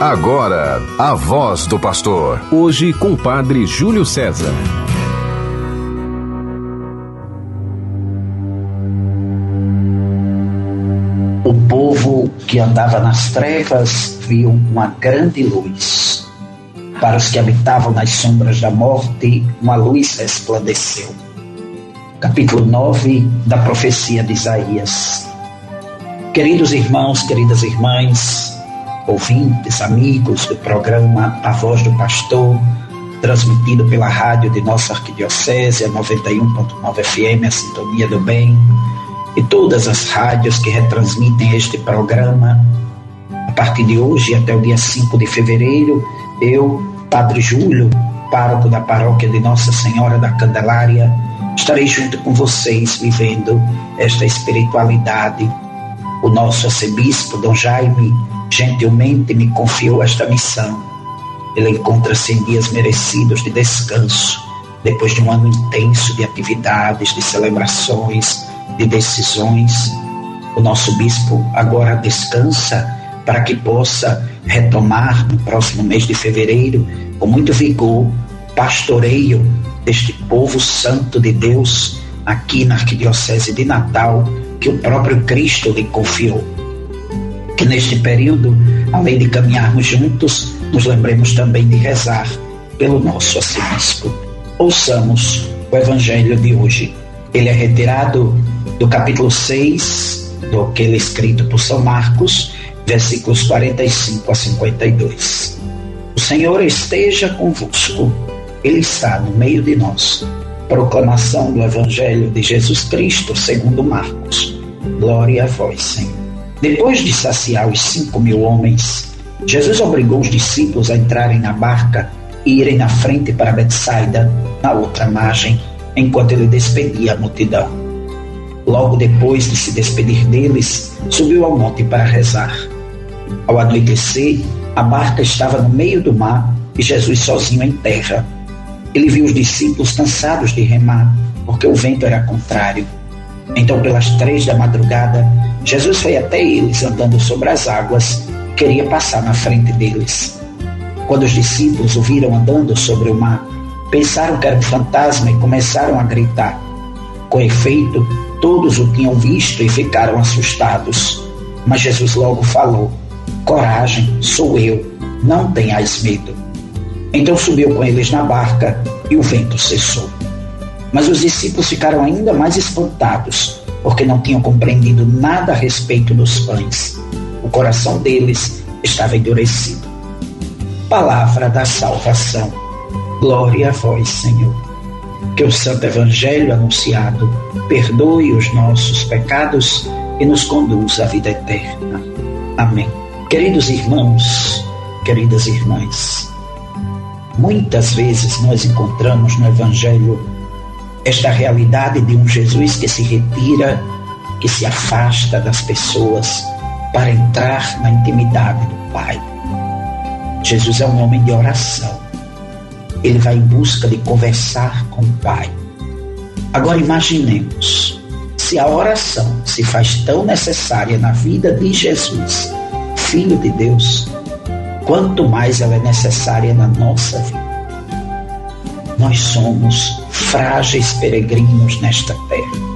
Agora, a voz do pastor. Hoje com o padre Júlio César. O povo que andava nas trevas viu uma grande luz. Para os que habitavam nas sombras da morte, uma luz resplandeceu. Capítulo 9 da profecia de Isaías. Queridos irmãos, queridas irmãs, ouvintes, amigos do programa A Voz do Pastor, transmitido pela rádio de nossa arquidiocese, a 91.9 FM, a Sintonia do Bem, e todas as rádios que retransmitem este programa. A partir de hoje até o dia 5 de fevereiro, eu, Padre Júlio, pároco da paróquia de Nossa Senhora da Candelária, estarei junto com vocês vivendo esta espiritualidade. O nosso arcebispo, Dom Jaime, gentilmente me confiou esta missão. Ele encontra-se em dias merecidos de descanso, depois de um ano intenso de atividades, de celebrações, de decisões. O nosso bispo agora descansa para que possa retomar no próximo mês de fevereiro, com muito vigor, pastoreio deste povo santo de Deus aqui na Arquidiocese de Natal, que o próprio Cristo lhe confiou que neste período, além de caminharmos juntos, nos lembremos também de rezar pelo nosso arcebispo. Ouçamos o Evangelho de hoje. Ele é retirado do capítulo 6 do aquele escrito por São Marcos, versículos 45 a 52. O Senhor esteja convosco, Ele está no meio de nós. Proclamação do Evangelho de Jesus Cristo segundo Marcos. Glória a vós, Senhor. Depois de saciar os cinco mil homens, Jesus obrigou os discípulos a entrarem na barca e irem na frente para Betsaida, na outra margem, enquanto ele despedia a multidão. Logo depois de se despedir deles, subiu ao monte para rezar. Ao anoitecer, a barca estava no meio do mar e Jesus sozinho em terra. Ele viu os discípulos cansados de remar, porque o vento era contrário. Então, pelas três da madrugada, Jesus foi até eles andando sobre as águas queria passar na frente deles. Quando os discípulos o viram andando sobre o mar, pensaram que era um fantasma e começaram a gritar. Com efeito, todos o tinham visto e ficaram assustados. Mas Jesus logo falou: Coragem, sou eu, não tenhais medo. Então subiu com eles na barca e o vento cessou. Mas os discípulos ficaram ainda mais espantados, porque não tinham compreendido nada a respeito dos pães. O coração deles estava endurecido. Palavra da salvação. Glória a vós, Senhor. Que o Santo Evangelho anunciado perdoe os nossos pecados e nos conduza à vida eterna. Amém. Queridos irmãos, queridas irmãs, muitas vezes nós encontramos no Evangelho esta realidade de um Jesus que se retira, que se afasta das pessoas para entrar na intimidade do Pai. Jesus é um homem de oração. Ele vai em busca de conversar com o Pai. Agora imaginemos, se a oração se faz tão necessária na vida de Jesus, Filho de Deus, quanto mais ela é necessária na nossa vida. Nós somos frágeis peregrinos nesta terra.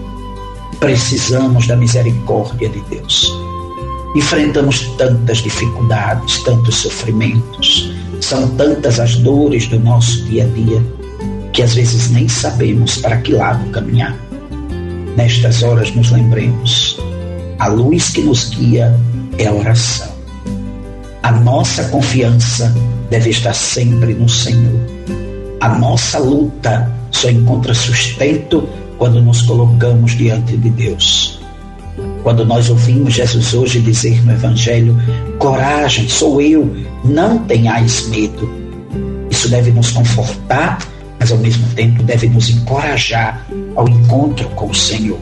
Precisamos da misericórdia de Deus. Enfrentamos tantas dificuldades, tantos sofrimentos, são tantas as dores do nosso dia a dia que às vezes nem sabemos para que lado caminhar. Nestas horas nos lembremos, a luz que nos guia é a oração. A nossa confiança deve estar sempre no Senhor. A nossa luta só encontra sustento quando nos colocamos diante de Deus. Quando nós ouvimos Jesus hoje dizer no Evangelho: Coragem, sou eu, não tenhais medo. Isso deve nos confortar, mas ao mesmo tempo deve nos encorajar ao encontro com o Senhor.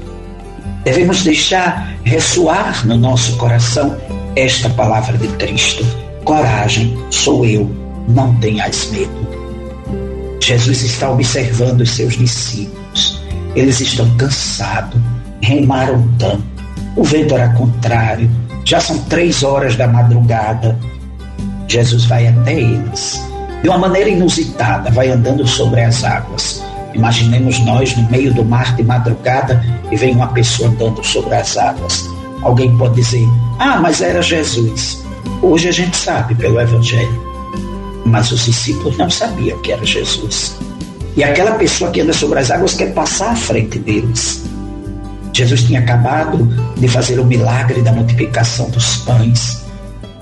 Devemos deixar ressoar no nosso coração esta palavra de Cristo: Coragem, sou eu, não tenhais medo. Jesus está observando os seus discípulos. Eles estão cansados, remaram tanto. O vento era contrário. Já são três horas da madrugada. Jesus vai até eles. De uma maneira inusitada, vai andando sobre as águas. Imaginemos nós no meio do mar de madrugada e vem uma pessoa andando sobre as águas. Alguém pode dizer: Ah, mas era Jesus. Hoje a gente sabe pelo Evangelho. Mas os discípulos não sabiam que era Jesus. E aquela pessoa que anda sobre as águas quer passar à frente deles. Jesus tinha acabado de fazer o milagre da multiplicação dos pães.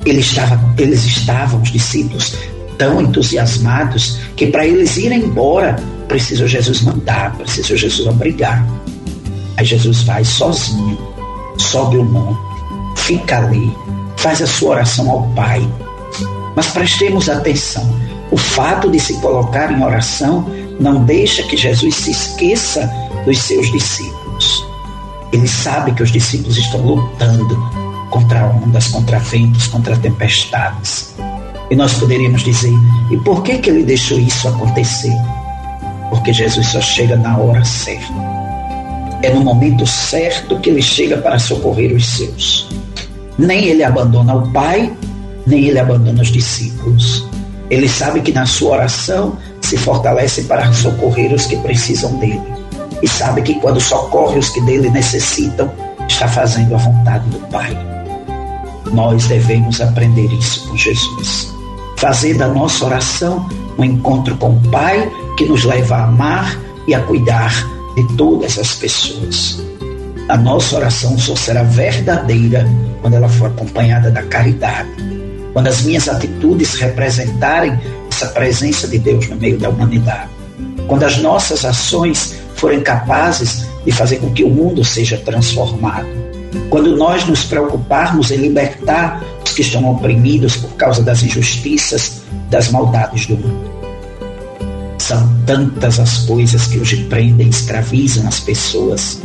Ele estava, eles estavam, os discípulos, tão entusiasmados que para eles irem embora, precisou Jesus mandar, precisou Jesus obrigar. Aí Jesus vai sozinho, sobe o monte, fica ali, faz a sua oração ao Pai. Mas prestemos atenção: o fato de se colocar em oração não deixa que Jesus se esqueça dos seus discípulos. Ele sabe que os discípulos estão lutando contra ondas, contra ventos, contra tempestades. E nós poderíamos dizer: e por que, que ele deixou isso acontecer? Porque Jesus só chega na hora certa. É no momento certo que ele chega para socorrer os seus. Nem ele abandona o Pai, nem ele abandona os discípulos. Ele sabe que na sua oração se fortalece para socorrer os que precisam dele. E sabe que quando socorre os que dele necessitam, está fazendo a vontade do Pai. Nós devemos aprender isso com Jesus. Fazer da nossa oração um encontro com o Pai que nos leva a amar e a cuidar de todas as pessoas. A nossa oração só será verdadeira quando ela for acompanhada da caridade. Quando as minhas atitudes representarem essa presença de Deus no meio da humanidade. Quando as nossas ações forem capazes de fazer com que o mundo seja transformado. Quando nós nos preocuparmos em libertar os que estão oprimidos por causa das injustiças, das maldades do mundo. São tantas as coisas que hoje prendem, escravizam as pessoas.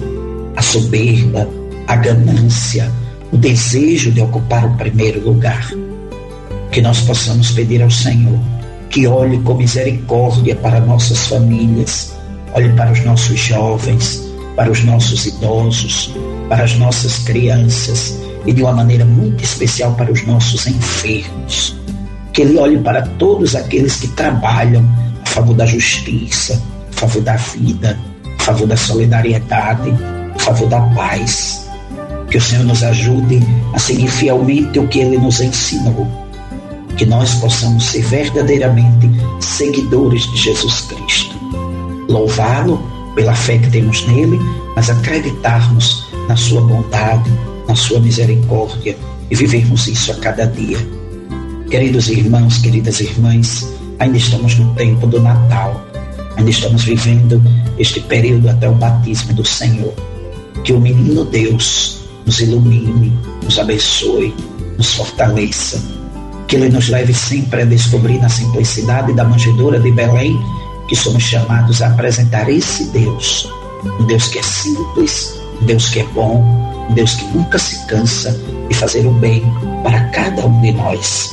A soberba, a ganância, o desejo de ocupar o primeiro lugar. Que nós possamos pedir ao Senhor que olhe com misericórdia para nossas famílias, olhe para os nossos jovens, para os nossos idosos, para as nossas crianças e de uma maneira muito especial para os nossos enfermos. Que Ele olhe para todos aqueles que trabalham a favor da justiça, a favor da vida, a favor da solidariedade, a favor da paz. Que o Senhor nos ajude a seguir fielmente o que Ele nos ensinou que nós possamos ser verdadeiramente seguidores de Jesus Cristo. Louvá-lo pela fé que temos nele, mas acreditarmos na sua bondade, na sua misericórdia e vivermos isso a cada dia. Queridos irmãos, queridas irmãs, ainda estamos no tempo do Natal, ainda estamos vivendo este período até o batismo do Senhor. Que o menino Deus nos ilumine, nos abençoe, nos fortaleça que Ele nos leve sempre a descobrir na simplicidade da manjedoura de Belém que somos chamados a apresentar esse Deus, um Deus que é simples, um Deus que é bom, um Deus que nunca se cansa de fazer o bem para cada um de nós.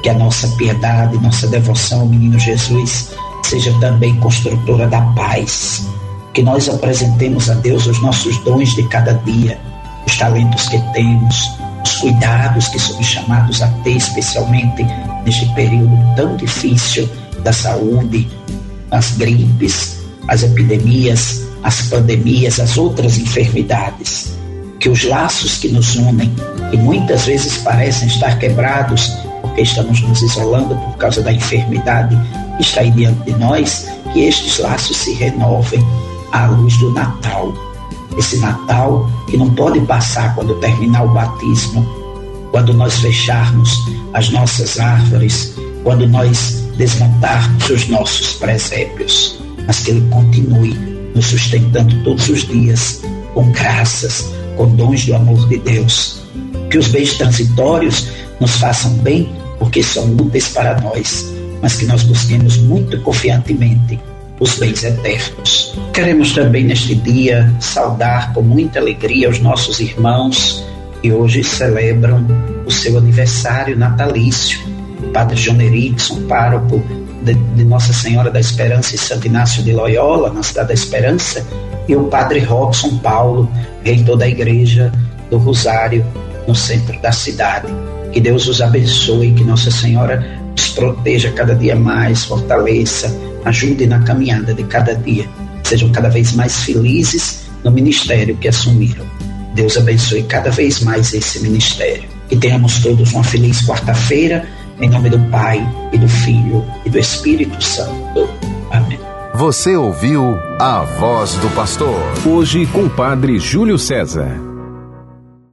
Que a nossa piedade, nossa devoção ao menino Jesus seja também construtora da paz. Que nós apresentemos a Deus os nossos dons de cada dia, os talentos que temos, os cuidados que somos chamados a ter, especialmente neste período tão difícil da saúde, as gripes, as epidemias, as pandemias, as outras enfermidades. Que os laços que nos unem, e muitas vezes parecem estar quebrados, porque estamos nos isolando por causa da enfermidade que está aí diante de nós, que estes laços se renovem à luz do Natal esse Natal que não pode passar quando terminar o batismo, quando nós fecharmos as nossas árvores, quando nós desmontarmos os nossos presépios, mas que ele continue nos sustentando todos os dias com graças, com dons do amor de Deus. Que os bens transitórios nos façam bem porque são úteis para nós, mas que nós busquemos muito confiantemente os bens eternos. Queremos também neste dia saudar com muita alegria os nossos irmãos que hoje celebram o seu aniversário natalício. Padre John Erickson, pároco de, de, Nossa Senhora da Esperança e Santo Inácio de Loyola, na Cidade da Esperança, e o Padre Robson Paulo, reitor da Igreja do Rosário, no centro da cidade. Que Deus os abençoe, que Nossa Senhora os proteja cada dia mais, fortaleça, ajude na caminhada de cada dia. Sejam cada vez mais felizes no ministério que assumiram. Deus abençoe cada vez mais esse ministério. Que tenhamos todos uma feliz quarta-feira, em nome do Pai, e do Filho, e do Espírito Santo. Amém. Você ouviu a voz do pastor. Hoje com o Padre Júlio César.